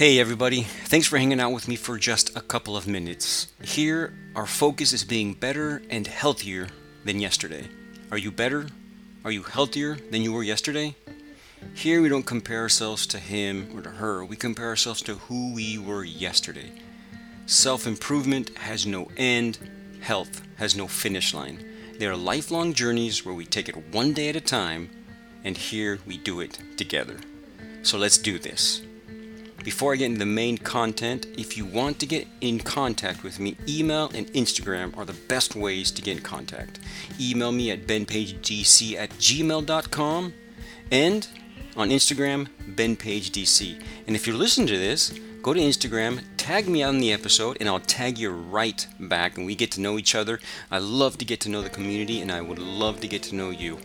Hey, everybody. Thanks for hanging out with me for just a couple of minutes. Here, our focus is being better and healthier than yesterday. Are you better? Are you healthier than you were yesterday? Here, we don't compare ourselves to him or to her, we compare ourselves to who we were yesterday. Self improvement has no end, health has no finish line. They are lifelong journeys where we take it one day at a time, and here we do it together. So let's do this. Before I get into the main content, if you want to get in contact with me, email and Instagram are the best ways to get in contact. Email me at benpagedc at gmail.com and on Instagram, benpagedc. And if you're listening to this, go to Instagram, tag me on the episode, and I'll tag you right back, and we get to know each other. I love to get to know the community, and I would love to get to know you.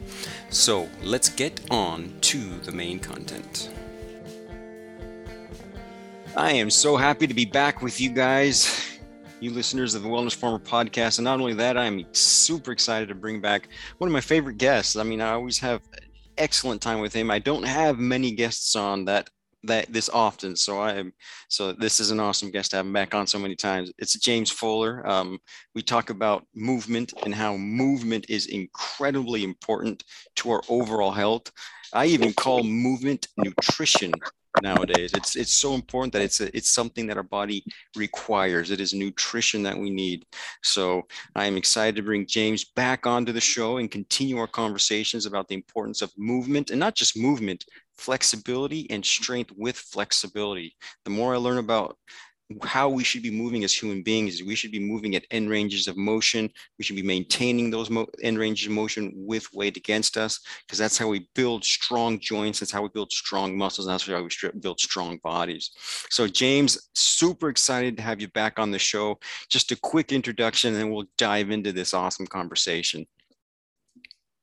So let's get on to the main content. I am so happy to be back with you guys, you listeners of the Wellness Farmer podcast. And not only that, I'm super excited to bring back one of my favorite guests. I mean, I always have excellent time with him. I don't have many guests on that that this often. So I am so this is an awesome guest to have him back on so many times. It's James Fuller. Um, we talk about movement and how movement is incredibly important to our overall health. I even call movement nutrition nowadays. It's it's so important that it's a, it's something that our body requires. It is nutrition that we need. So I am excited to bring James back onto the show and continue our conversations about the importance of movement and not just movement, flexibility and strength with flexibility. The more I learn about how we should be moving as human beings we should be moving at end ranges of motion. We should be maintaining those mo- end ranges of motion with weight against us because that's how we build strong joints. That's how we build strong muscles. That's how we build strong bodies. So james super excited to have you back on the show. Just a quick introduction and we'll dive into this awesome conversation.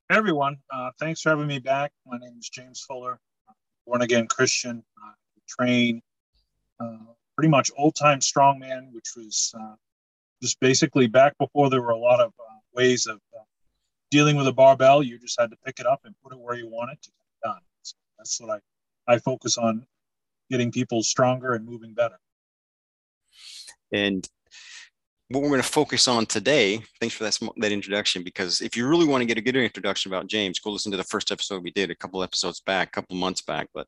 Hey everyone. Uh, thanks for having me back. My name is james fuller. Born again christian uh, train uh, pretty much old time strongman, which was uh, just basically back before there were a lot of uh, ways of uh, dealing with a barbell. You just had to pick it up and put it where you want it to get done. So that's what I, I focus on getting people stronger and moving better. And what we're going to focus on today, thanks for that, that introduction, because if you really want to get a good introduction about James, go listen to the first episode we did a couple episodes back, a couple months back. But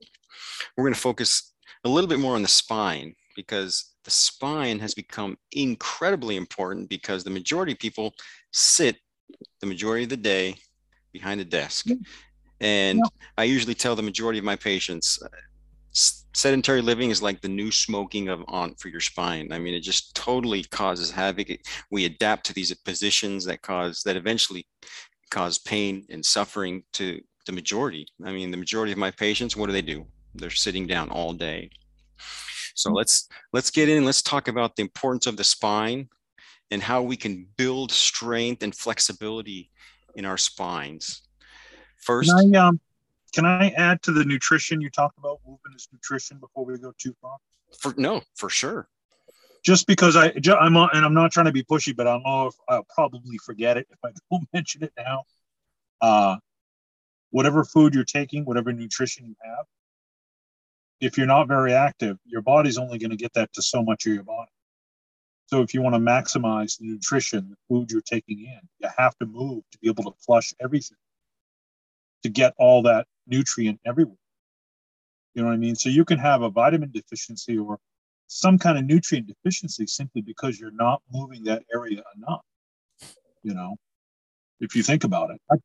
we're going to focus a little bit more on the spine because the spine has become incredibly important because the majority of people sit the majority of the day behind a desk. And yeah. I usually tell the majority of my patients uh, sedentary living is like the new smoking of on for your spine. I mean, it just totally causes havoc. We adapt to these positions that cause that eventually cause pain and suffering to the majority. I mean, the majority of my patients, what do they do? They're sitting down all day. So mm-hmm. let's let's get in. Let's talk about the importance of the spine and how we can build strength and flexibility in our spines. First, can I, um, can I add to the nutrition you talked about? Movement is nutrition before we go too far. For no, for sure. Just because I, I'm and I'm not trying to be pushy, but I know if I'll probably forget it if I don't mention it now. Uh, whatever food you're taking, whatever nutrition you have, if you're not very active, your body's only going to get that to so much of your body. So if you want to maximize the nutrition, the food you're taking in, you have to move to be able to flush everything to get all that nutrient everywhere. You know what I mean? So you can have a vitamin deficiency or some kind of nutrient deficiency simply because you're not moving that area enough. You know, if you think about it,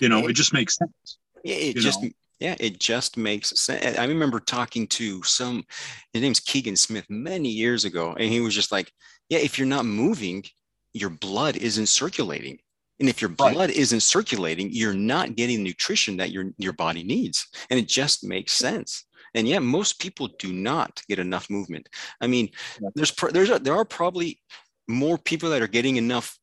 you know, it just makes sense. Yeah, it just know? Yeah, it just makes sense. I remember talking to some, his name's Keegan Smith many years ago, and he was just like, Yeah, if you're not moving, your blood isn't circulating. And if your blood right. isn't circulating, you're not getting nutrition that your, your body needs. And it just makes sense. And yet, most people do not get enough movement. I mean, there's there's a, there are probably more people that are getting enough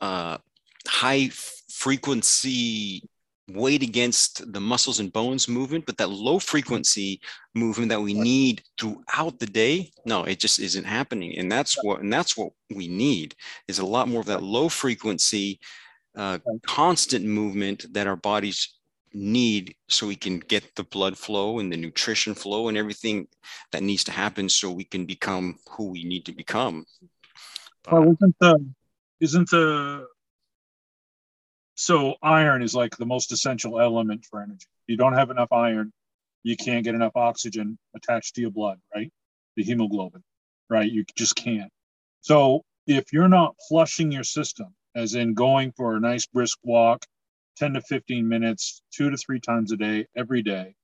uh, high frequency weight against the muscles and bones movement, but that low frequency movement that we need throughout the day, no, it just isn't happening. And that's what and that's what we need is a lot more of that low frequency, uh, constant movement that our bodies need so we can get the blood flow and the nutrition flow and everything that needs to happen so we can become who we need to become. Well, isn't the isn't the so iron is like the most essential element for energy. You don't have enough iron, you can't get enough oxygen attached to your blood, right? The hemoglobin, right? You just can't. So if you're not flushing your system, as in going for a nice brisk walk, 10 to 15 minutes, two to three times a day, every day,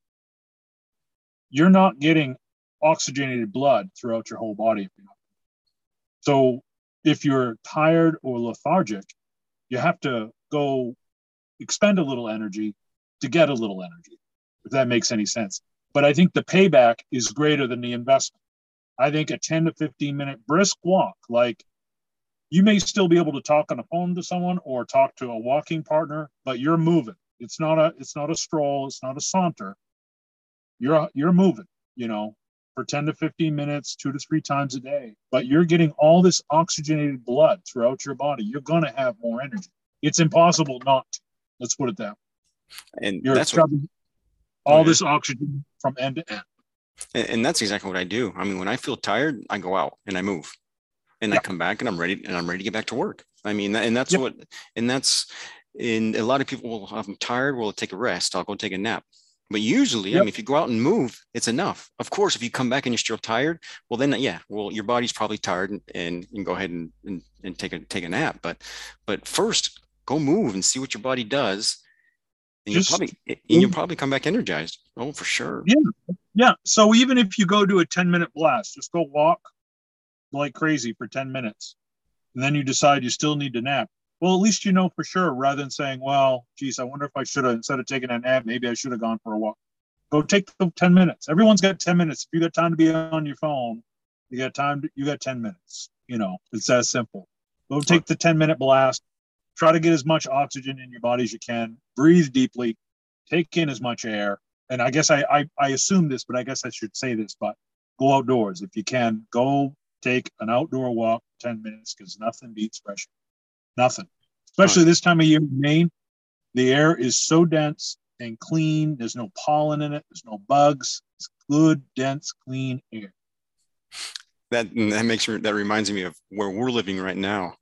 you're not getting oxygenated blood throughout your whole body. So if you're tired or lethargic, you have to go expend a little energy to get a little energy, if that makes any sense. But I think the payback is greater than the investment. I think a 10 to 15 minute brisk walk, like you may still be able to talk on the phone to someone or talk to a walking partner, but you're moving. It's not a it's not a stroll, it's not a saunter. You're you're moving, you know, for 10 to 15 minutes, two to three times a day. But you're getting all this oxygenated blood throughout your body. You're gonna have more energy. It's impossible not to. Let's put it that way. And you're that's what, all oh, this oxygen from end to end. And, and that's exactly what I do. I mean, when I feel tired, I go out and I move and I come back and I'm ready and I'm ready to get back to work. I mean, and that's yep. what, and that's in a lot of people will, I'm tired, will take a rest. I'll go take a nap. But usually, yep. I mean, if you go out and move, it's enough. Of course, if you come back and you're still tired, well, then yeah, well, your body's probably tired and, and you can go ahead and, and, and take a take a nap. But but first, go move and see what your body does. And you'll probably eh, and you'll probably come back energized. Oh, for sure. Yeah. Yeah. So even if you go do a 10 minute blast, just go walk, like crazy for 10 minutes and then you decide you still need to nap well at least you know for sure rather than saying well geez i wonder if i should have instead of taking a nap maybe i should have gone for a walk go take the 10 minutes everyone's got 10 minutes if you got time to be on your phone you got time to, you got 10 minutes you know it's that simple go take the 10 minute blast try to get as much oxygen in your body as you can breathe deeply take in as much air and i guess i i, I assume this but i guess i should say this but go outdoors if you can go take an outdoor walk 10 minutes because nothing beats fresh air. Nothing. Especially this time of year in Maine, the air is so dense and clean. There's no pollen in it, there's no bugs. It's good, dense, clean air. That that makes that reminds me of where we're living right now.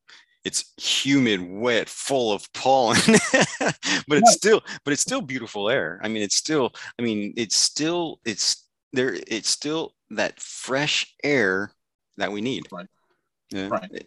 It's humid, wet, full of pollen, but it's still but it's still beautiful air. I mean, it's still I mean, it's still it's there it's still that fresh air that we need. Right. Yeah. Right.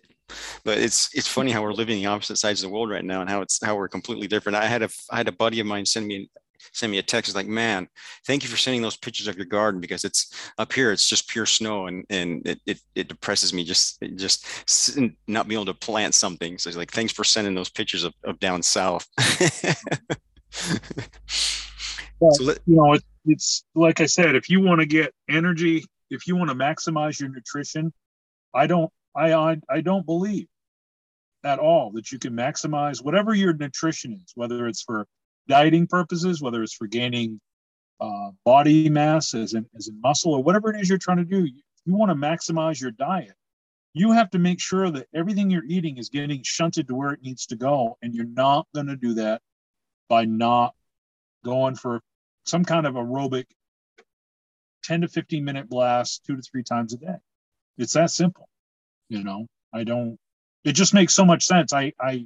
But it's it's funny how we're living the opposite sides of the world right now, and how it's how we're completely different. I had a I had a buddy of mine send me send me a text It's like, "Man, thank you for sending those pictures of your garden because it's up here. It's just pure snow, and and it it, it depresses me just just not being able to plant something." So he's like, "Thanks for sending those pictures of, of down south." well, so let, you know, it, it's like I said, if you want to get energy, if you want to maximize your nutrition, I don't I, I I don't believe at all that you can maximize whatever your nutrition is, whether it's for dieting purposes, whether it's for gaining uh, body mass as in, as in muscle or whatever it is you're trying to do. You want to maximize your diet. You have to make sure that everything you're eating is getting shunted to where it needs to go. And you're not going to do that by not going for some kind of aerobic 10 to 15 minute blast two to three times a day. It's that simple. You know, I don't, it just makes so much sense. I, I,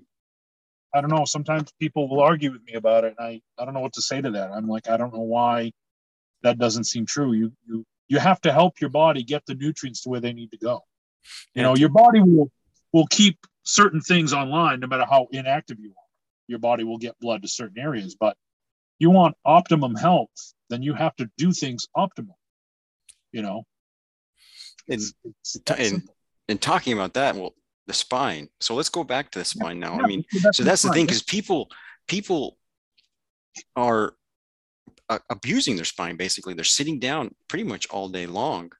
I don't know. Sometimes people will argue with me about it. And I, I don't know what to say to that. I'm like, I don't know why that doesn't seem true. You, you, you have to help your body get the nutrients to where they need to go. You know, your body will, will keep certain things online no matter how inactive you are. Your body will get blood to certain areas, but you want optimum health, then you have to do things optimal. You know, and, and, and talking about that, well, the spine. So let's go back to the spine now. I mean, so that's the thing because people people are uh, abusing their spine. Basically, they're sitting down pretty much all day long.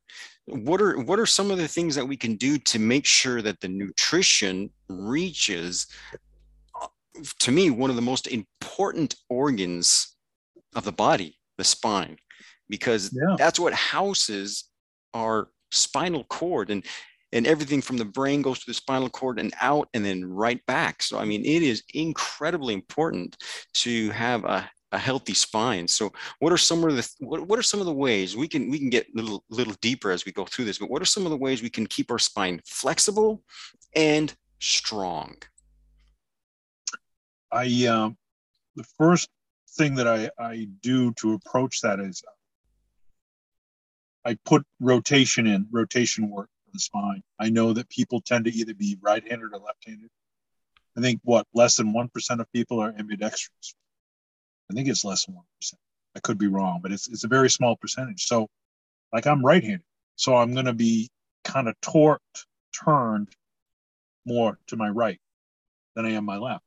What are what are some of the things that we can do to make sure that the nutrition reaches? Uh, to me, one of the most important organs of the body, the spine, because yeah. that's what houses our spinal cord and and everything from the brain goes to the spinal cord and out and then right back so i mean it is incredibly important to have a a healthy spine. So what are some of the what, what are some of the ways we can we can get a little little deeper as we go through this, but what are some of the ways we can keep our spine flexible and strong? I um the first thing that I, I do to approach that is I put rotation in, rotation work the spine. I know that people tend to either be right-handed or left-handed. I think what less than one percent of people are ambidextrous. I think it's less than one percent. I could be wrong, but it's it's a very small percentage. So, like I'm right-handed, so I'm going to be kind of torqued, turned more to my right than I am my left.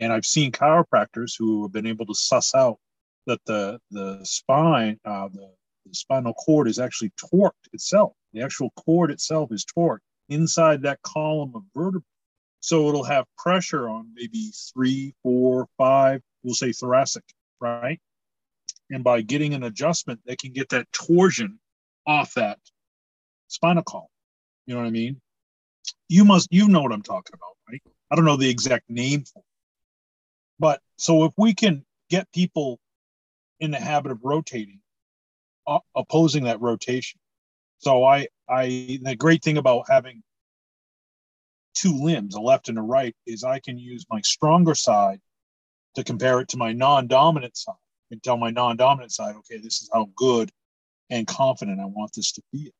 And I've seen chiropractors who have been able to suss out that the the spine, uh, the, the spinal cord is actually torqued itself. The actual cord itself is torqued inside that column of vertebrae. So it'll have pressure on maybe three, four, five, we'll say thoracic, right? And by getting an adjustment, they can get that torsion off that spinal column. You know what I mean? You must, you know what I'm talking about, right? I don't know the exact name for it. But so if we can get people in the habit of rotating, uh, opposing that rotation. So I, I, the great thing about having two limbs, a left and a right, is I can use my stronger side to compare it to my non-dominant side and tell my non-dominant side, okay, this is how good and confident I want this to be.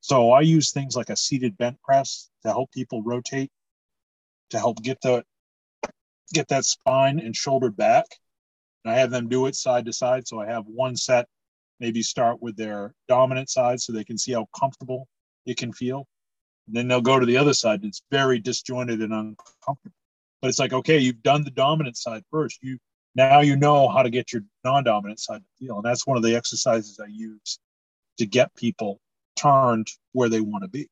So I use things like a seated bent press to help people rotate, to help get the get that spine and shoulder back. And I have them do it side to side. So I have one set maybe start with their dominant side so they can see how comfortable it can feel. And then they'll go to the other side. It's very disjointed and uncomfortable. But it's like, okay, you've done the dominant side first. You now you know how to get your non-dominant side to feel. And that's one of the exercises I use to get people turned where they want to be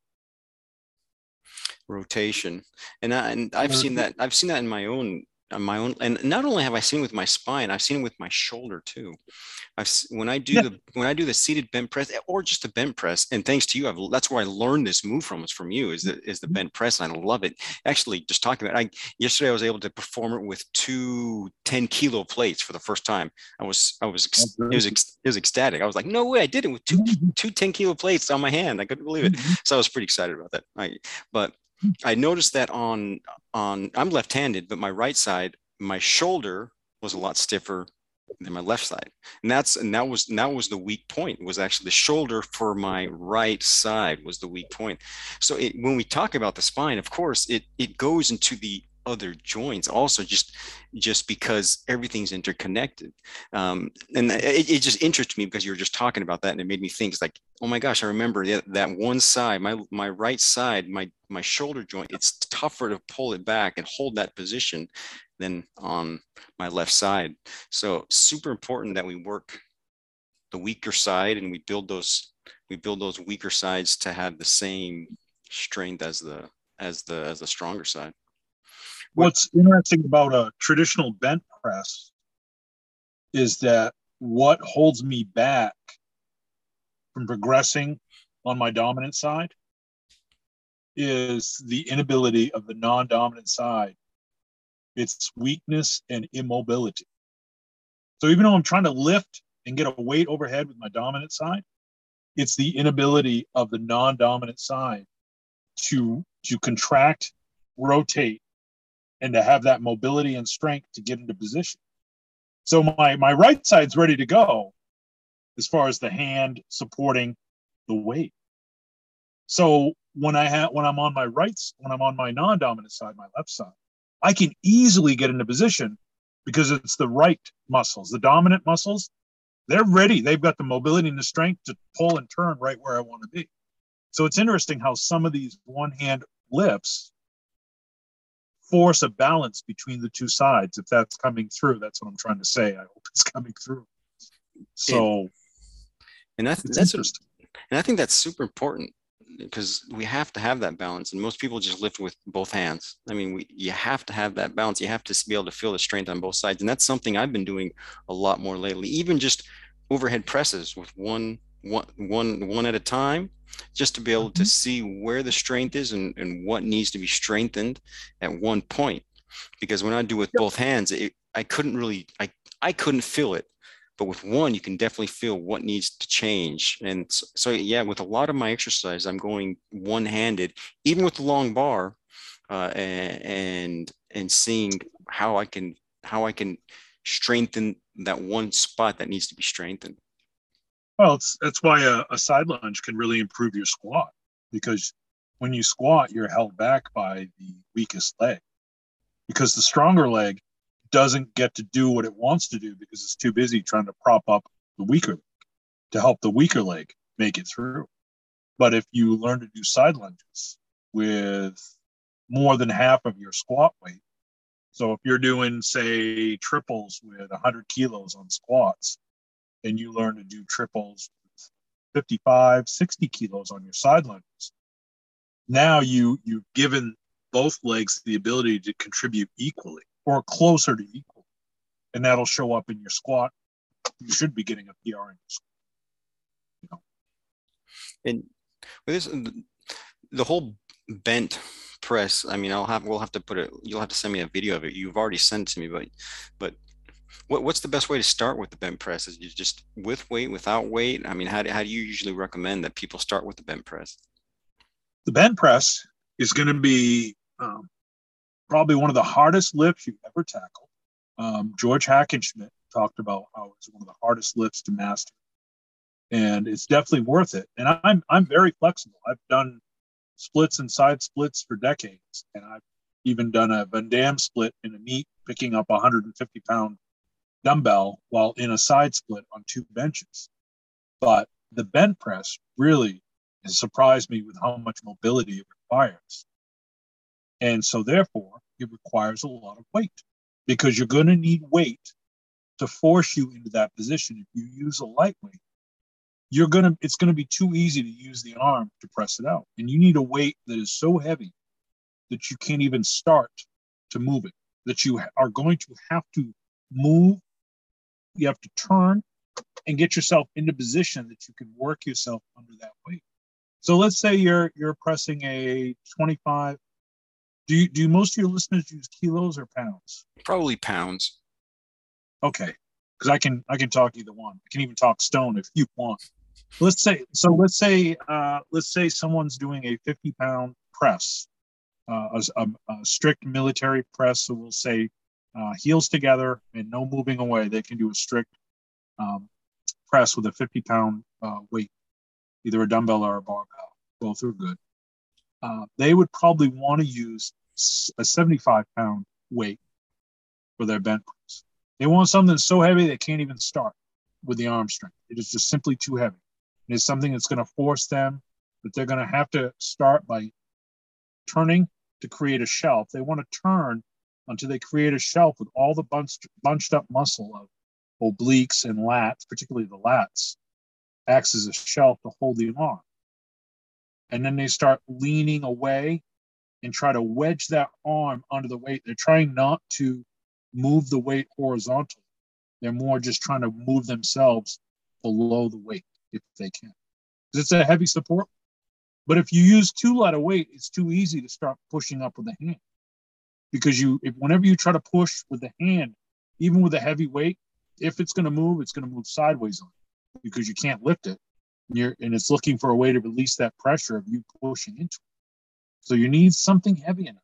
rotation and, I, and i've seen that i've seen that in my own my own and not only have i seen it with my spine i've seen it with my shoulder too i've when i do yeah. the when i do the seated bent press or just a bent press and thanks to you I've, that's where i learned this move from is from you is the is the mm-hmm. bent press and i love it actually just talking about it, i yesterday i was able to perform it with two 10 kilo plates for the first time i was i was it was it was ecstatic i was like no way i did it with two mm-hmm. two 10 kilo plates on my hand i couldn't believe it mm-hmm. so i was pretty excited about that I, but I noticed that on on I'm left-handed, but my right side, my shoulder was a lot stiffer than my left side, and that's and that was that was the weak point. Was actually the shoulder for my right side was the weak point. So it, when we talk about the spine, of course, it it goes into the other joints also just just because everything's interconnected. Um, and it, it, just interests me because you were just talking about that and it made me think it's like oh my gosh i remember that, that one side my my right side my my shoulder joint it's tougher to pull it back and hold that position than on my left side. So super important that we work the weaker side and we build those we build those weaker sides to have the same strength as the as the as the stronger side What's interesting about a traditional bent press is that what holds me back from progressing on my dominant side is the inability of the non dominant side, its weakness and immobility. So even though I'm trying to lift and get a weight overhead with my dominant side, it's the inability of the non dominant side to, to contract, rotate, and to have that mobility and strength to get into position. So my my right side's ready to go as far as the hand supporting the weight. So when I have when I'm on my right when I'm on my non-dominant side, my left side, I can easily get into position because it's the right muscles, the dominant muscles. They're ready. They've got the mobility and the strength to pull and turn right where I want to be. So it's interesting how some of these one hand lifts force a balance between the two sides. If that's coming through, that's what I'm trying to say. I hope it's coming through. So, and that's that's interesting. And I think that's super important because we have to have that balance. And most people just lift with both hands. I mean, we, you have to have that balance. You have to be able to feel the strength on both sides. And that's something I've been doing a lot more lately. Even just overhead presses with one one one one at a time just to be able to mm-hmm. see where the strength is and, and what needs to be strengthened at one point because when i do with both hands it, i couldn't really i I couldn't feel it, but with one, you can definitely feel what needs to change. And so, so yeah, with a lot of my exercise, I'm going one handed, even with the long bar, uh, and and seeing how I can how I can strengthen that one spot that needs to be strengthened. Well, it's, that's why a, a side lunge can really improve your squat because when you squat, you're held back by the weakest leg because the stronger leg doesn't get to do what it wants to do because it's too busy trying to prop up the weaker leg to help the weaker leg make it through. But if you learn to do side lunges with more than half of your squat weight, so if you're doing, say, triples with 100 kilos on squats, and you learn to do triples with 55, 60 kilos on your side lunges, now you you've given both legs the ability to contribute equally or closer to equal, and that'll show up in your squat. You should be getting a PR in your squat. You know? And with this, the whole bent press. I mean, I'll have we'll have to put it. You'll have to send me a video of it. You've already sent it to me, but but what, what's the best way to start with the bent press? Is you just with weight, without weight? I mean, how do, how do you usually recommend that people start with the bent press? The bent press is going to be um, probably one of the hardest lifts you've ever tackled. Um, George Hackenschmidt talked about how it's one of the hardest lifts to master, and it's definitely worth it. And I'm I'm very flexible. I've done splits and side splits for decades, and I've even done a Van Damme split in a meet, picking up a 150 pound dumbbell while in a side split on two benches. But the bent press really has surprised me with how much mobility it requires. And so, therefore, it requires a lot of weight because you're going to need weight to force you into that position. If you use a lightweight, you're going to, it's going to be too easy to use the arm to press it out. And you need a weight that is so heavy that you can't even start to move it, that you are going to have to move you have to turn and get yourself into position that you can work yourself under that weight. So let's say you're you're pressing a 25. Do you do most of your listeners use kilos or pounds? Probably pounds. Okay. Because I can I can talk either one. I can even talk stone if you want. Let's say so let's say uh, let's say someone's doing a 50 pound press, uh, a, a, a strict military press. So we'll say uh, heels together and no moving away, they can do a strict um, press with a 50 pound uh, weight, either a dumbbell or a barbell. Both are good. Uh, they would probably want to use a 75 pound weight for their bent press. They want something so heavy they can't even start with the arm strength. It is just simply too heavy. It is something that's going to force them that they're going to have to start by turning to create a shelf. They want to turn until they create a shelf with all the bunched, bunched up muscle of obliques and lats, particularly the lats, acts as a shelf to hold the arm. And then they start leaning away and try to wedge that arm under the weight. They're trying not to move the weight horizontally. They're more just trying to move themselves below the weight if they can. It's a heavy support. But if you use too light a weight, it's too easy to start pushing up with the hand because you if, whenever you try to push with the hand even with a heavy weight if it's going to move it's going to move sideways on you because you can't lift it. And, you're, and it's looking for a way to release that pressure of you pushing into it. So you need something heavy enough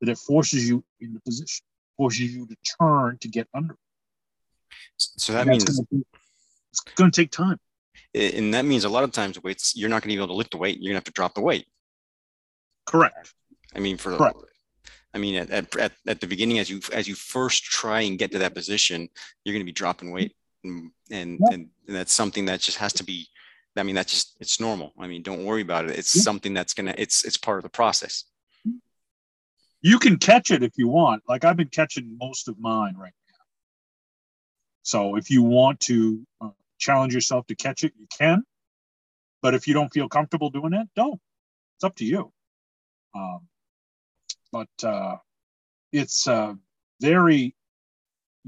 that it forces you into position forces you to turn to get under. It. so that means gonna be, it's going to take time. And that means a lot of times weights you're not going to be able to lift the weight you're going to have to drop the weight. Correct. I mean for correct. I mean, at, at, at the beginning, as you as you first try and get to that position, you're going to be dropping weight, and and, yeah. and and that's something that just has to be. I mean, that's just it's normal. I mean, don't worry about it. It's yeah. something that's gonna. It's it's part of the process. You can catch it if you want. Like I've been catching most of mine right now. So if you want to uh, challenge yourself to catch it, you can. But if you don't feel comfortable doing it, don't. It's up to you. Um, but uh, it's uh, very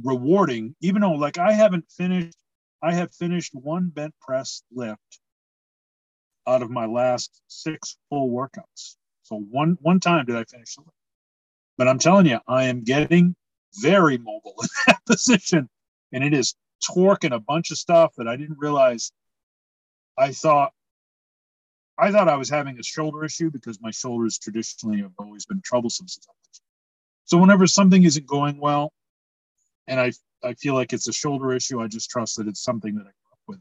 rewarding. Even though, like, I haven't finished, I have finished one bent press lift out of my last six full workouts. So one one time did I finish the lift. But I'm telling you, I am getting very mobile in that position. and it is torquing a bunch of stuff that I didn't realize. I thought I thought I was having a shoulder issue because my shoulders traditionally have always been troublesome. So whenever something isn't going well, and I I feel like it's a shoulder issue, I just trust that it's something that I grew up with.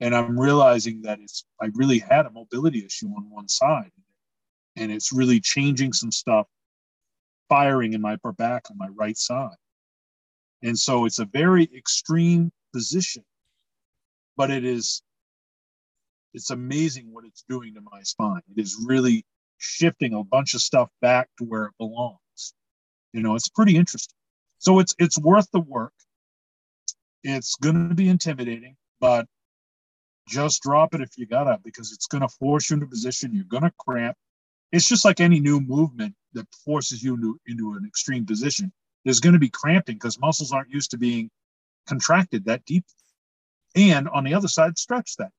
And I'm realizing that it's I really had a mobility issue on one side, and it's really changing some stuff, firing in my back on my right side. And so it's a very extreme position, but it is it's amazing what it's doing to my spine. It is really shifting a bunch of stuff back to where it belongs. You know, it's pretty interesting. So it's it's worth the work. It's going to be intimidating, but just drop it if you gotta because it's going to force you into position. You're going to cramp. It's just like any new movement that forces you into, into an extreme position. There's going to be cramping because muscles aren't used to being contracted that deep. And on the other side, stretch that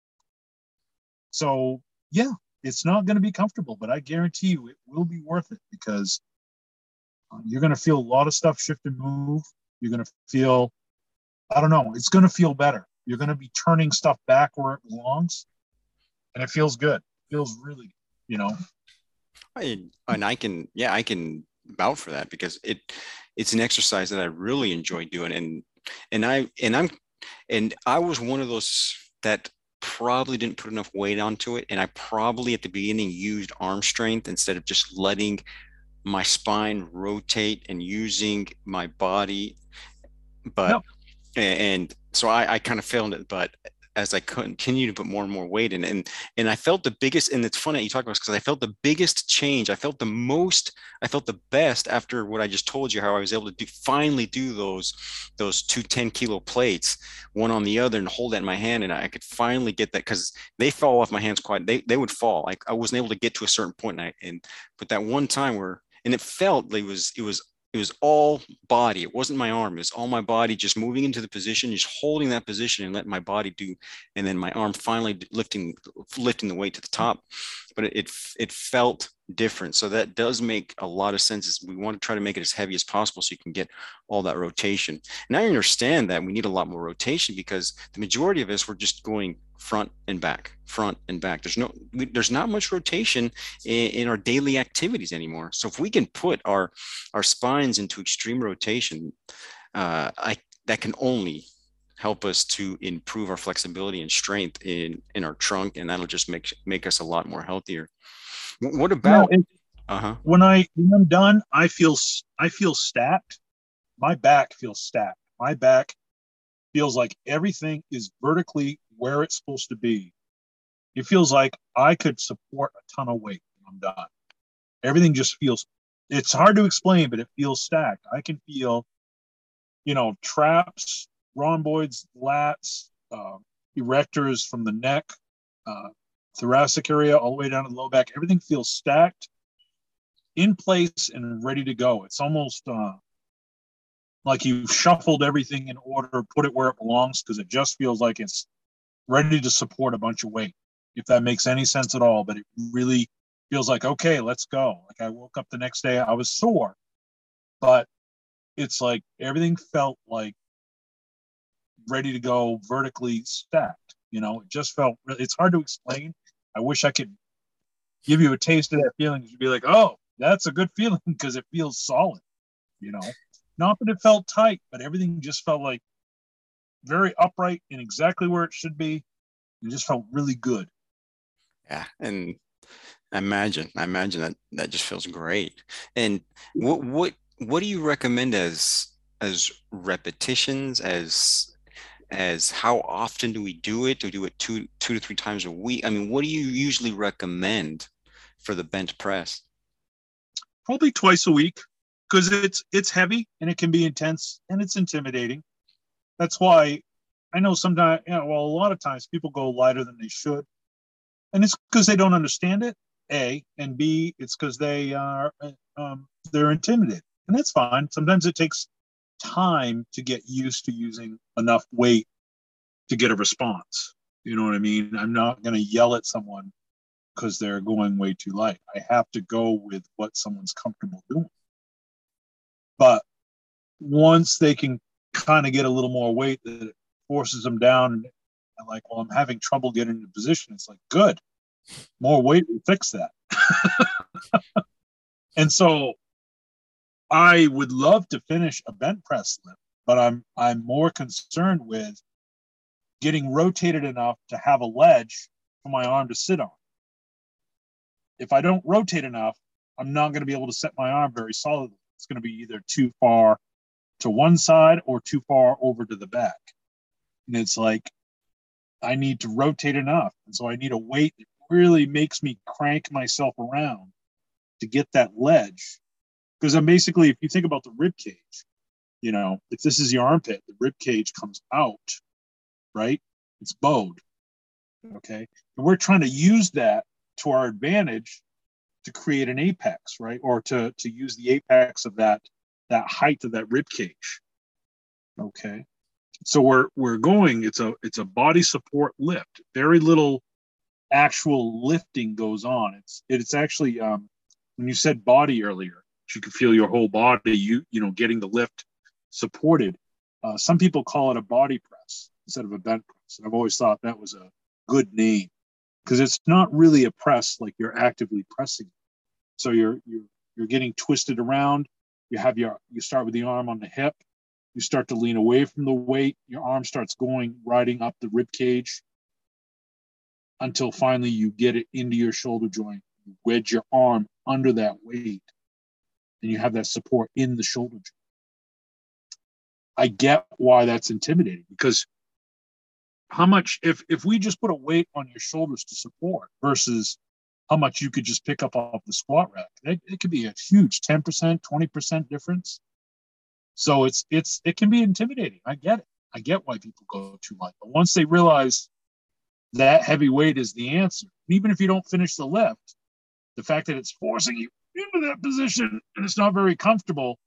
so yeah, it's not going to be comfortable, but I guarantee you it will be worth it because uh, you're going to feel a lot of stuff shift and move. You're going to feel, I don't know, it's going to feel better. You're going to be turning stuff back where it belongs, and it feels good. It feels really, you know. I, and I can, yeah, I can vouch for that because it, it's an exercise that I really enjoy doing, and and I and I'm, and I was one of those that probably didn't put enough weight onto it. And I probably at the beginning used arm strength instead of just letting my spine rotate and using my body. But, no. and so I, I kind of failed it. But as I continue to put more and more weight in. And and I felt the biggest, and it's funny you talk about because I felt the biggest change. I felt the most, I felt the best after what I just told you, how I was able to do finally do those those two 10 kilo plates, one on the other, and hold that in my hand. And I could finally get that because they fell off my hands quite, they they would fall. Like I wasn't able to get to a certain point. And I and but that one time where and it felt like it was it was it was all body. It wasn't my arm. It was all my body just moving into the position, just holding that position and letting my body do, and then my arm finally lifting lifting the weight to the top. But it it, it felt different. So that does make a lot of sense. We want to try to make it as heavy as possible so you can get all that rotation. And I understand that we need a lot more rotation because the majority of us were just going front and back, front and back. There's no, there's not much rotation in, in, our daily activities anymore. So if we can put our our spines into extreme rotation, uh, I that can only help us to improve our flexibility and strength in in our trunk, and that'll just make make us a lot more healthier. What about? No, uh-huh. When I when I'm done, I feel I feel stacked. My back feels stacked. My back feels like everything is vertically where it's supposed to be. It feels like I could support a ton of weight when I'm done. Everything just feels, it's hard to explain, but it feels stacked. I can feel, you know, traps, rhomboids, lats, uh, erectors from the neck, uh, thoracic area, all the way down to the low back. Everything feels stacked, in place, and ready to go. It's almost uh, like you've shuffled everything in order, put it where it belongs, because it just feels like it's ready to support a bunch of weight, if that makes any sense at all. But it really feels like, okay, let's go. Like I woke up the next day, I was sore, but it's like everything felt like ready to go vertically stacked. You know, it just felt, it's hard to explain. I wish I could give you a taste of that feeling. You'd be like, oh, that's a good feeling because it feels solid, you know. Not that it felt tight, but everything just felt like very upright and exactly where it should be. It just felt really good. Yeah, and I imagine, I imagine that that just feels great. And what what what do you recommend as as repetitions as as how often do we do it? Do we do it two two to three times a week? I mean, what do you usually recommend for the bench press? Probably twice a week because it's it's heavy and it can be intense and it's intimidating that's why I know sometimes, you know, well, a lot of times people go lighter than they should. And it's because they don't understand it, A, and B, it's because they are, um, they're intimidated. And that's fine. Sometimes it takes time to get used to using enough weight to get a response. You know what I mean? I'm not going to yell at someone because they're going way too light. I have to go with what someone's comfortable doing. But once they can kind of get a little more weight that forces them down. And like, well, I'm having trouble getting into position. It's like, good, more weight will fix that. and so I would love to finish a bent press lift, but I'm I'm more concerned with getting rotated enough to have a ledge for my arm to sit on. If I don't rotate enough, I'm not going to be able to set my arm very solidly. It's going to be either too far to one side or too far over to the back. And it's like I need to rotate enough. And so I need a weight that really makes me crank myself around to get that ledge. Because I'm basically, if you think about the rib cage, you know, if this is your armpit, the rib cage comes out, right? It's bowed. Okay. And we're trying to use that to our advantage to create an apex, right? Or to, to use the apex of that that height of that rib cage. Okay. So we're we're going, it's a it's a body support lift. Very little actual lifting goes on. It's it's actually um when you said body earlier, you can feel your whole body, you you know, getting the lift supported. Uh, some people call it a body press instead of a bent press. And I've always thought that was a good name because it's not really a press like you're actively pressing. So you're you're you're getting twisted around. You have your you start with the arm on the hip. You start to lean away from the weight. Your arm starts going riding up the rib cage until finally you get it into your shoulder joint. You wedge your arm under that weight, and you have that support in the shoulder joint. I get why that's intimidating because how much if if we just put a weight on your shoulders to support versus how much you could just pick up off the squat rack. It, it could be a huge 10%, 20% difference. So it's it's it can be intimidating. I get it. I get why people go too light. But once they realize that heavy weight is the answer, even if you don't finish the lift, the fact that it's forcing you into that position and it's not very comfortable,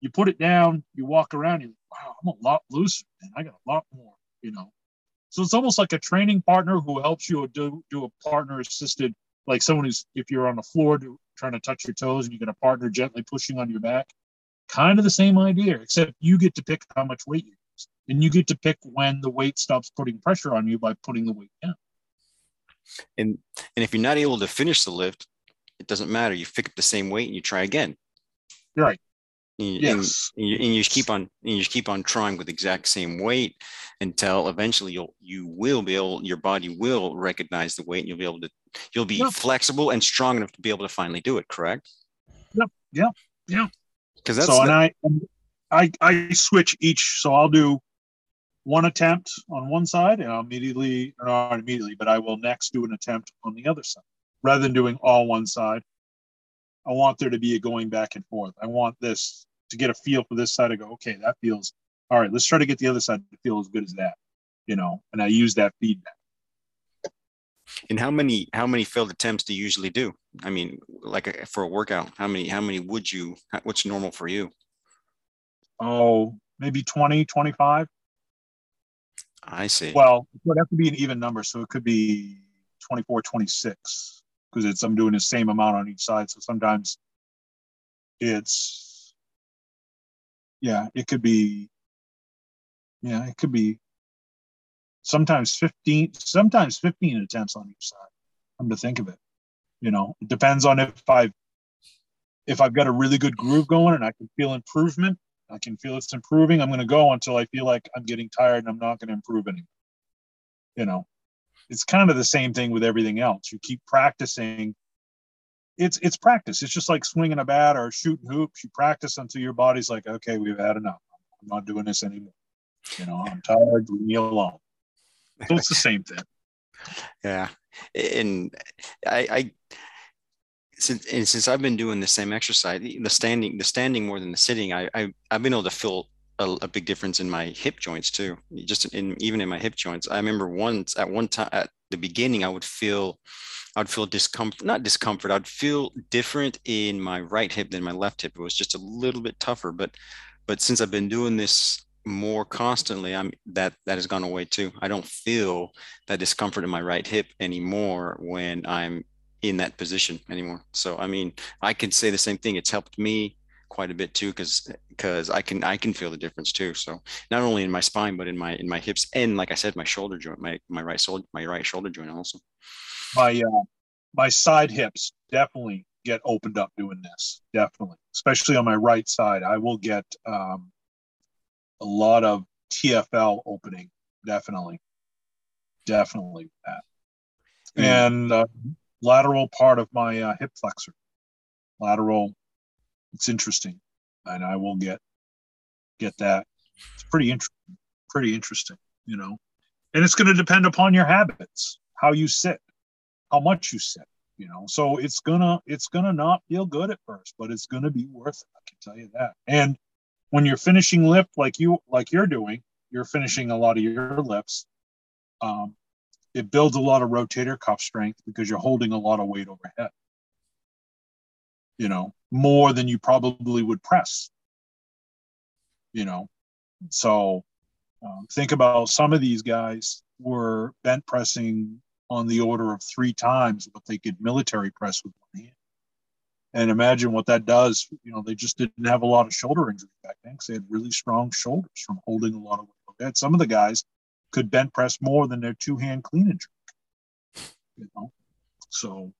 you put it down, you walk around, you wow, I'm a lot looser, and I got a lot more, you know. So it's almost like a training partner who helps you do do a partner assisted like someone who's if you're on the floor trying to touch your toes and you get a partner gently pushing on your back kind of the same idea except you get to pick how much weight you use and you get to pick when the weight stops putting pressure on you by putting the weight down. And and if you're not able to finish the lift it doesn't matter. You pick up the same weight and you try again. Right. And, yes. and, you, and you just keep on and you just keep on trying with exact same weight until eventually you'll you will be able your body will recognize the weight and you'll be able to you'll be flexible and strong enough to be able to finally do it correct? Yep yeah. Yeah. Because that's so the, and I I I switch each so I'll do one attempt on one side and I'll immediately or not immediately but I will next do an attempt on the other side rather than doing all one side I want there to be a going back and forth. I want this to get a feel for this side to go, okay, that feels all right. Let's try to get the other side to feel as good as that, you know. And I use that feedback. And how many how many failed attempts do you usually do? I mean, like a, for a workout, how many how many would you? What's normal for you? Oh, maybe 20, 25. I see. Well, it would have to be an even number, so it could be 24, 26 because it's I'm doing the same amount on each side. So sometimes it's yeah, it could be yeah, it could be sometimes 15 sometimes 15 attempts on each side. Come to think of it. You know, it depends on if I've if I've got a really good groove going and I can feel improvement, I can feel it's improving, I'm gonna go until I feel like I'm getting tired and I'm not gonna improve anymore. You know, it's kind of the same thing with everything else. You keep practicing. It's it's practice. It's just like swinging a bat or shooting hoops. You practice until your body's like, okay, we've had enough. I'm not doing this anymore. You know, I'm tired. Leave me alone. So it's the same thing. Yeah, and I, I since and since I've been doing the same exercise, the standing, the standing more than the sitting, I, I I've been able to feel a, a, big difference in my hip joints too. Just in even in my hip joints. I remember once at one time at the beginning, I would feel I'd feel discomfort, not discomfort. I'd feel different in my right hip than my left hip. It was just a little bit tougher. But but since I've been doing this more constantly, I'm that that has gone away too. I don't feel that discomfort in my right hip anymore when I'm in that position anymore. So I mean, I can say the same thing. It's helped me quite a bit too because because I can I can feel the difference too. So not only in my spine but in my in my hips and like I said my shoulder joint my my right shoulder my right shoulder joint also. My uh, my side hips definitely get opened up doing this definitely especially on my right side I will get um, a lot of TFL opening definitely definitely that mm. and uh, lateral part of my uh, hip flexor lateral it's interesting, and I will get get that. It's pretty interesting. Pretty interesting, you know. And it's going to depend upon your habits, how you sit, how much you sit, you know. So it's gonna it's gonna not feel good at first, but it's gonna be worth it. I can tell you that. And when you're finishing lift like you like you're doing, you're finishing a lot of your lifts. Um, it builds a lot of rotator cuff strength because you're holding a lot of weight overhead you know, more than you probably would press, you know. So um, think about some of these guys were bent pressing on the order of three times what they could military press with one hand. And imagine what that does. You know, they just didn't have a lot of shoulder injury back then because they had really strong shoulders from holding a lot of weight. Some of the guys could bent press more than their two hand clean jerk. You know, so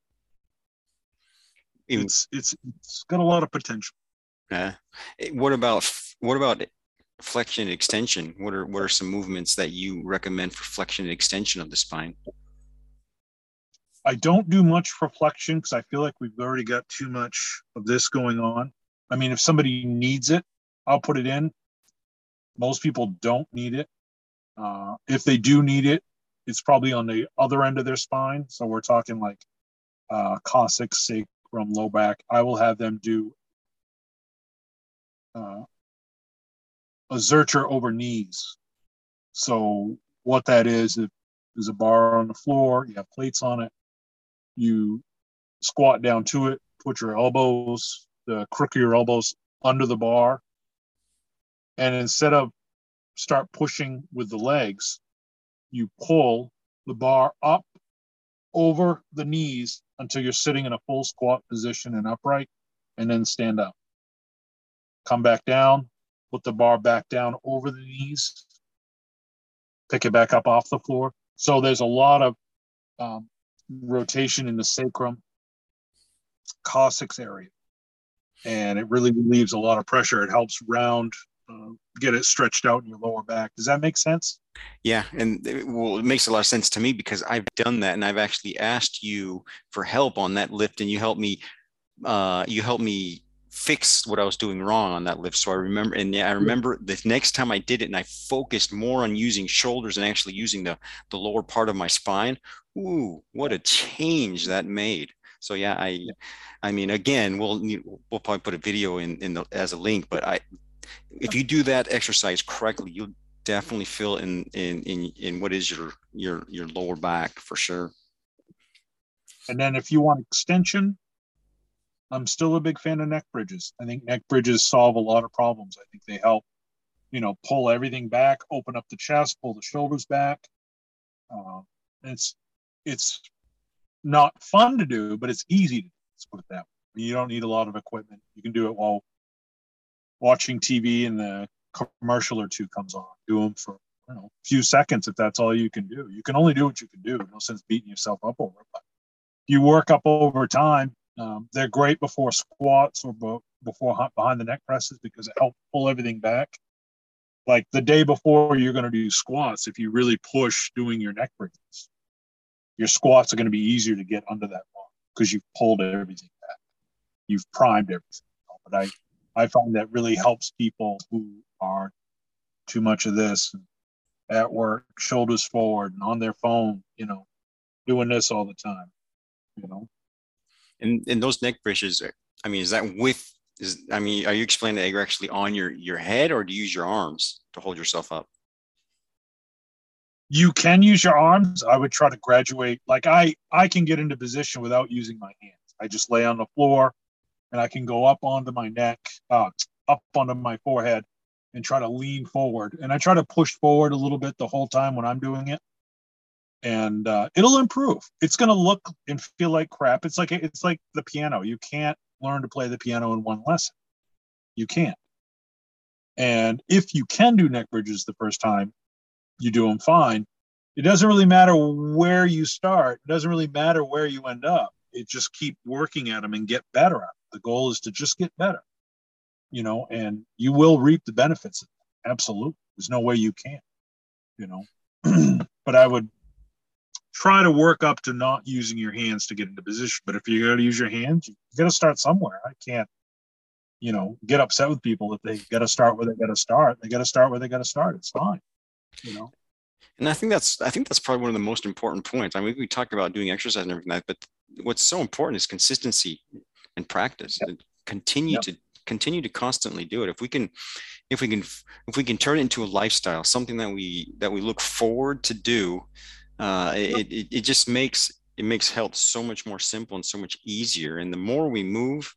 it's it's it's got a lot of potential. Yeah. What about what about flexion and extension? What are what are some movements that you recommend for flexion and extension of the spine? I don't do much for flexion because I feel like we've already got too much of this going on. I mean, if somebody needs it, I'll put it in. Most people don't need it. Uh, if they do need it, it's probably on the other end of their spine. So we're talking like uh, coccyx, from low back, I will have them do uh, a Zercher over knees. So what that is, if there's a bar on the floor, you have plates on it, you squat down to it, put your elbows, the crook of your elbows under the bar, and instead of start pushing with the legs, you pull the bar up over the knees until you're sitting in a full squat position and upright, and then stand up. Come back down, put the bar back down over the knees, pick it back up off the floor. So there's a lot of um, rotation in the sacrum, coccyx area, and it really relieves a lot of pressure. It helps round uh, get it stretched out in your lower back. Does that make sense? Yeah, and it, well, it makes a lot of sense to me because I've done that, and I've actually asked you for help on that lift, and you helped me. Uh, you helped me fix what I was doing wrong on that lift. So I remember, and yeah, I remember the next time I did it, and I focused more on using shoulders and actually using the the lower part of my spine. Ooh, what a change that made! So yeah, I, I mean, again, we'll we'll probably put a video in in the, as a link, but I if you do that exercise correctly, you'll definitely feel in in in in what is your your your lower back for sure. And then if you want extension, I'm still a big fan of neck bridges. I think neck bridges solve a lot of problems. I think they help, you know, pull everything back, open up the chest, pull the shoulders back. Uh, it's it's not fun to do, but it's easy to do. Let's put it that way. You don't need a lot of equipment. You can do it while watching TV and the commercial or two comes on. Do them for you know, a few seconds if that's all you can do. You can only do what you can do. No sense beating yourself up over it. But you work up over time. Um, they're great before squats or before behind the neck presses because it helps pull everything back. Like the day before you're going to do squats, if you really push doing your neck bridges, your squats are going to be easier to get under that bar because you've pulled everything back. You've primed everything. But I, I find that really helps people who are too much of this at work, shoulders forward and on their phone, you know, doing this all the time, you know. And and those neck bridges, uh, I mean, is that with is I mean, are you explaining that you're actually on your your head or do you use your arms to hold yourself up? You can use your arms. I would try to graduate. Like I I can get into position without using my hands. I just lay on the floor and I can go up onto my neck, uh, up onto my forehead, and try to lean forward. And I try to push forward a little bit the whole time when I'm doing it, and uh, it'll improve. It's going to look and feel like crap. It's like it's like the piano. You can't learn to play the piano in one lesson. you can't. And if you can do neck bridges the first time, you do them fine. It doesn't really matter where you start. It doesn't really matter where you end up. It just keep working at them and get better at them. The goal is to just get better, you know, and you will reap the benefits. Absolutely. There's no way you can't, you know. but I would try to work up to not using your hands to get into position. But if you got to use your hands, you got to start somewhere. I can't, you know, get upset with people if they got to start where they got to start. They got to start where they got to start. It's fine, you know. And I think that's I think that's probably one of the most important points. I mean, we talked about doing exercise and everything, that, but what's so important is consistency and practice. Yep. And continue yep. to continue to constantly do it. If we can, if we can, if we can turn it into a lifestyle, something that we that we look forward to do, uh, it, it it just makes it makes health so much more simple and so much easier. And the more we move,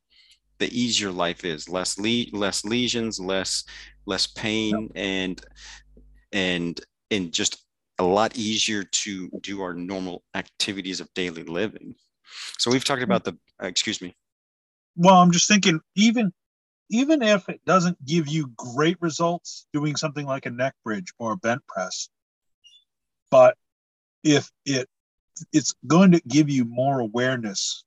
the easier life is. Less le- less lesions, less less pain, yep. and and and just a lot easier to do our normal activities of daily living. So we've talked about the, uh, excuse me. Well, I'm just thinking, even even if it doesn't give you great results doing something like a neck bridge or a bent press, but if it it's going to give you more awareness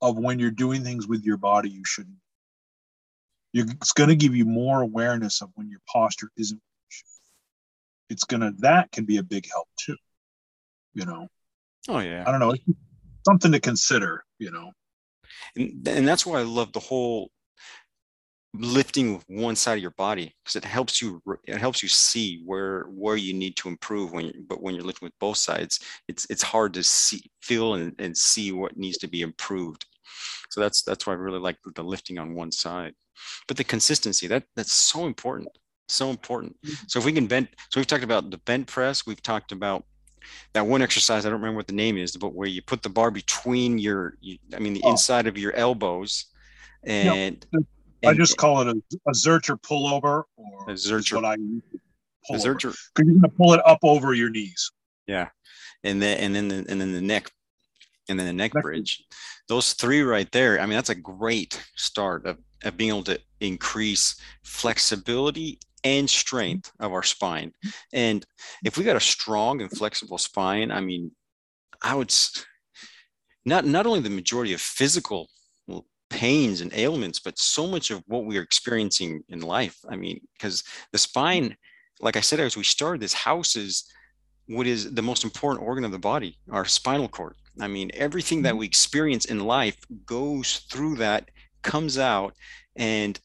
of when you're doing things with your body you shouldn't. You're, it's going to give you more awareness of when your posture isn't it's gonna that can be a big help too you know? Oh yeah. I don't know something to consider you know and, and that's why i love the whole lifting one side of your body because it helps you it helps you see where where you need to improve when you, but when you're lifting with both sides it's it's hard to see feel and, and see what needs to be improved so that's that's why i really like the lifting on one side but the consistency that that's so important so important. Mm-hmm. So if we can bend, so we've talked about the bent press. We've talked about that one exercise. I don't remember what the name is, but where you put the bar between your, you, I mean, the oh. inside of your elbows, and, I and, just call it a, a Zercher pullover, or a Zercher. What I pull a Zercher. Because you're going to pull it up over your knees. Yeah, and then and then the, and then the neck, and then the neck, neck bridge. Those three right there. I mean, that's a great start of of being able to increase flexibility and strength of our spine. And if we got a strong and flexible spine, I mean, I would not not only the majority of physical pains and ailments, but so much of what we are experiencing in life. I mean, because the spine, like I said, as we started, this house is what is the most important organ of the body, our spinal cord. I mean, everything that mm-hmm. we experience in life goes through that, comes out, and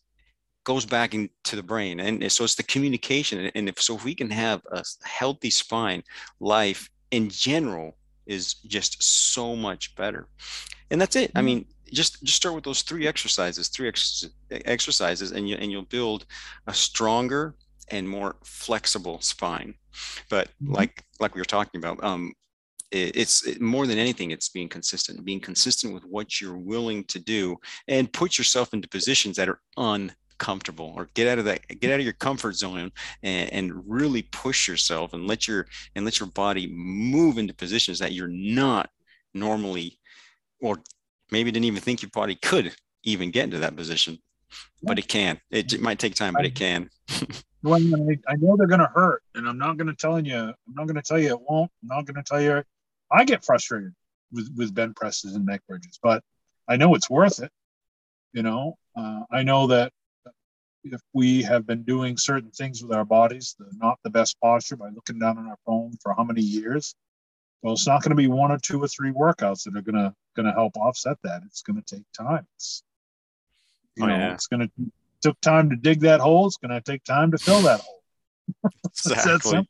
goes back into the brain and so it's the communication and if so if we can have a healthy spine life in general is just so much better and that's it i mm-hmm. mean just just start with those three exercises three ex- exercises and you and you'll build a stronger and more flexible spine but mm-hmm. like like we were talking about um it's it, more than anything it's being consistent being consistent with what you're willing to do and put yourself into positions that are un comfortable or get out of that get out of your comfort zone and, and really push yourself and let your and let your body move into positions that you're not normally or maybe didn't even think your body could even get into that position but it can. It, it might take time but it can. Well, I know they're going to hurt and i'm not going to tell you i'm not going to tell you it won't i'm not going to tell you i get frustrated with with bent presses and neck bridges but i know it's worth it you know? Uh, i know that if we have been doing certain things with our bodies, the, not the best posture by looking down on our phone for how many years. Well, it's not going to be one or two or three workouts that are going to going to help offset that. It's going to take time. It's you oh, know, yeah. it's going to took time to dig that hole. It's going to take time to fill that hole. exactly.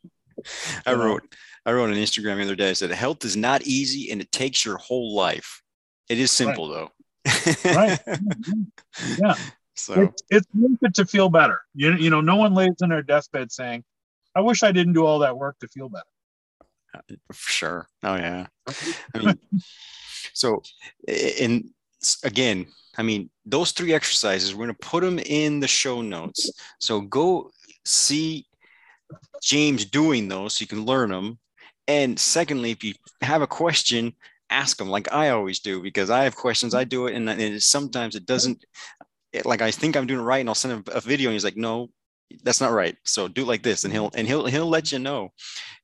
I wrote I wrote on Instagram the other day. I said health is not easy and it takes your whole life. It is simple right. though. right. Yeah. So it's, it's worth it to feel better. You, you know, no one lays in their deathbed saying, I wish I didn't do all that work to feel better. Uh, sure. Oh yeah. I mean, so in again, I mean, those three exercises, we're going to put them in the show notes. So go see James doing those so you can learn them. And secondly, if you have a question, ask them like I always do because I have questions. I do it, and, and sometimes it doesn't like I think I'm doing it right, and I'll send him a video, and he's like, "No, that's not right. So do it like this," and he'll and he'll he'll let you know.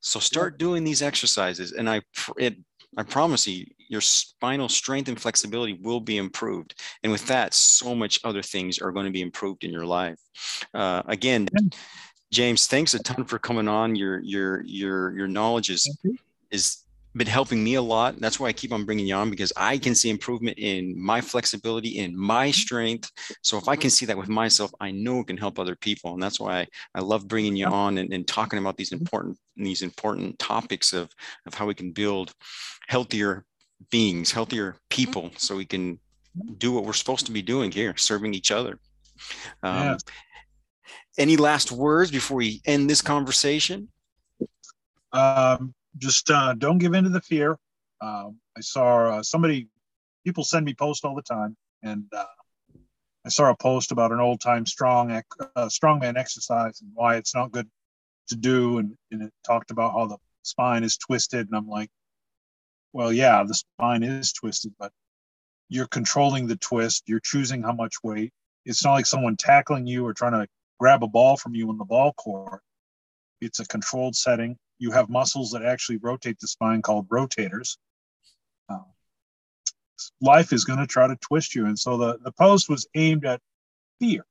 So start doing these exercises, and I it I promise you, your spinal strength and flexibility will be improved, and with that, so much other things are going to be improved in your life. Uh, again. James, thanks a ton for coming on. Your your your your knowledge is is been helping me a lot. That's why I keep on bringing you on because I can see improvement in my flexibility, in my strength. So if I can see that with myself, I know it can help other people, and that's why I, I love bringing you on and, and talking about these important these important topics of of how we can build healthier beings, healthier people, so we can do what we're supposed to be doing here, serving each other. Um, yeah. Any last words before we end this conversation? Um, just uh, don't give in to the fear. Uh, I saw uh, somebody, people send me posts all the time, and uh, I saw a post about an old time strong uh, strongman exercise and why it's not good to do, and, and it talked about how the spine is twisted, and I'm like, well, yeah, the spine is twisted, but you're controlling the twist. You're choosing how much weight. It's not like someone tackling you or trying to grab a ball from you in the ball court. It's a controlled setting you have muscles that actually rotate the spine called rotators. Uh, life is going to try to twist you. And so the, the post was aimed at fear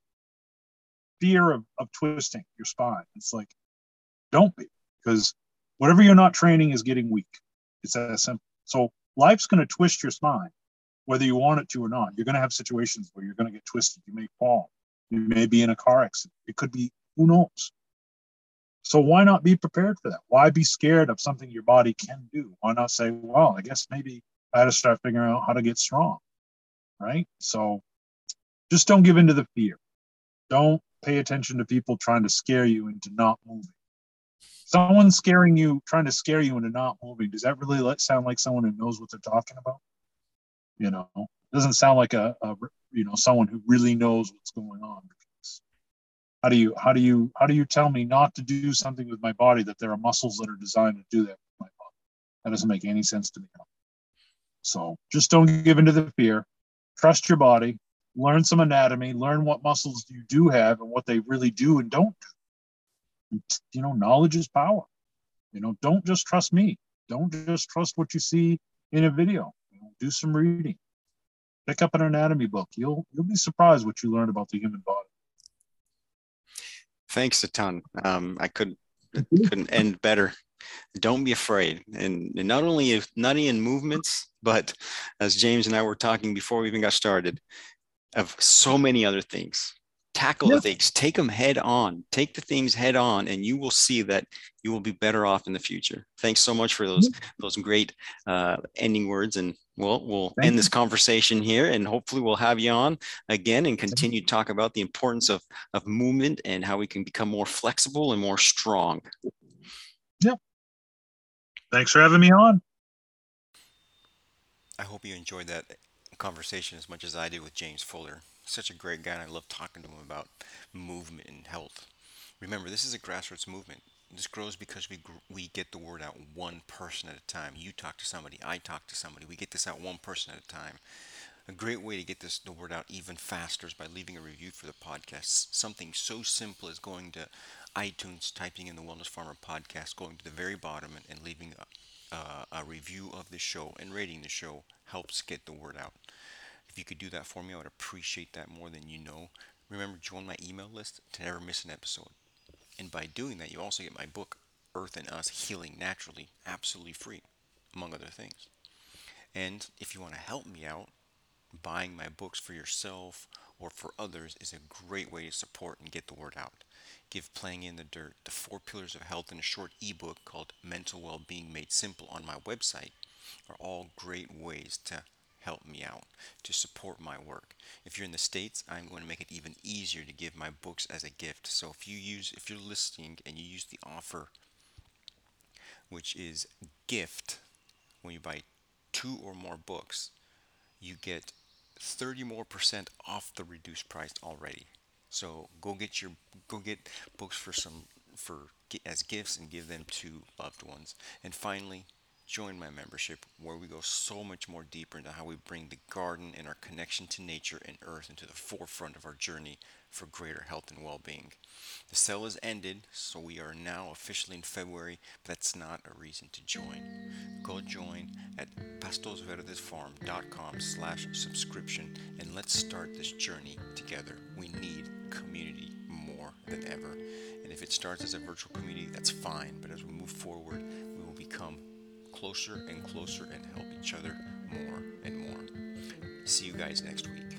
fear of, of twisting your spine. It's like, don't be, because whatever you're not training is getting weak. It's that simple. So life's going to twist your spine, whether you want it to or not. You're going to have situations where you're going to get twisted. You may fall. You may be in a car accident. It could be, who knows? So why not be prepared for that? Why be scared of something your body can do? Why not say, well, I guess maybe I had to start figuring out how to get strong, right? So just don't give in to the fear. Don't pay attention to people trying to scare you into not moving. Someone scaring you, trying to scare you into not moving, does that really let, sound like someone who knows what they're talking about? You know, doesn't sound like a, a you know someone who really knows what's going on how do you how do you how do you tell me not to do something with my body that there are muscles that are designed to do that with my body? That doesn't make any sense to me so just don't give into the fear. Trust your body. Learn some anatomy. Learn what muscles you do have and what they really do and don't do. You know knowledge is power. You know don't just trust me. Don't just trust what you see in a video. You know, do some reading. Pick up an anatomy book. You'll you'll be surprised what you learn about the human body Thanks a ton. Um, I couldn't couldn't end better. Don't be afraid, and, and not only not only in movements, but as James and I were talking before we even got started, of so many other things. Tackle the things, take them head on, take the things head on, and you will see that you will be better off in the future. Thanks so much for those those great uh, ending words, and well, we'll Thank end you. this conversation here and hopefully we'll have you on again and continue to talk about the importance of, of movement and how we can become more flexible and more strong. Yep. Thanks for having me on. I hope you enjoyed that conversation as much as I did with James Fuller. Such a great guy, and I love talking to him about movement and health. Remember, this is a grassroots movement. This grows because we we get the word out one person at a time. You talk to somebody, I talk to somebody. We get this out one person at a time. A great way to get this the word out even faster is by leaving a review for the podcast. Something so simple as going to iTunes, typing in the Wellness Farmer podcast, going to the very bottom, and, and leaving a, a review of the show and rating the show helps get the word out. If you could do that for me, I would appreciate that more than you know. Remember, join my email list to never miss an episode. And by doing that, you also get my book, Earth and Us Healing Naturally, absolutely free, among other things. And if you want to help me out, buying my books for yourself or for others is a great way to support and get the word out. Give Playing in the Dirt, the four pillars of health in a short ebook called Mental Well-Being Made Simple on my website are all great ways to help me out, to support my work. If you're in the States, I'm going to make it even easier to give my books as a gift. So if you use, if you're listening and you use the offer, which is gift, when you buy two or more books, you get 30 more percent off the reduced price already. So go get your go get books for some for as gifts and give them to loved ones. And finally, join my membership where we go so much more deeper into how we bring the garden and our connection to nature and earth into the forefront of our journey for greater health and well-being. The sale has ended, so we are now officially in February, but that's not a reason to join. Go join at pastosverdesfarm.com slash subscription and let's start this journey together. We need community more than ever. And if it starts as a virtual community, that's fine, but as we move forward, we will become closer and closer and help each other more and more. See you guys next week.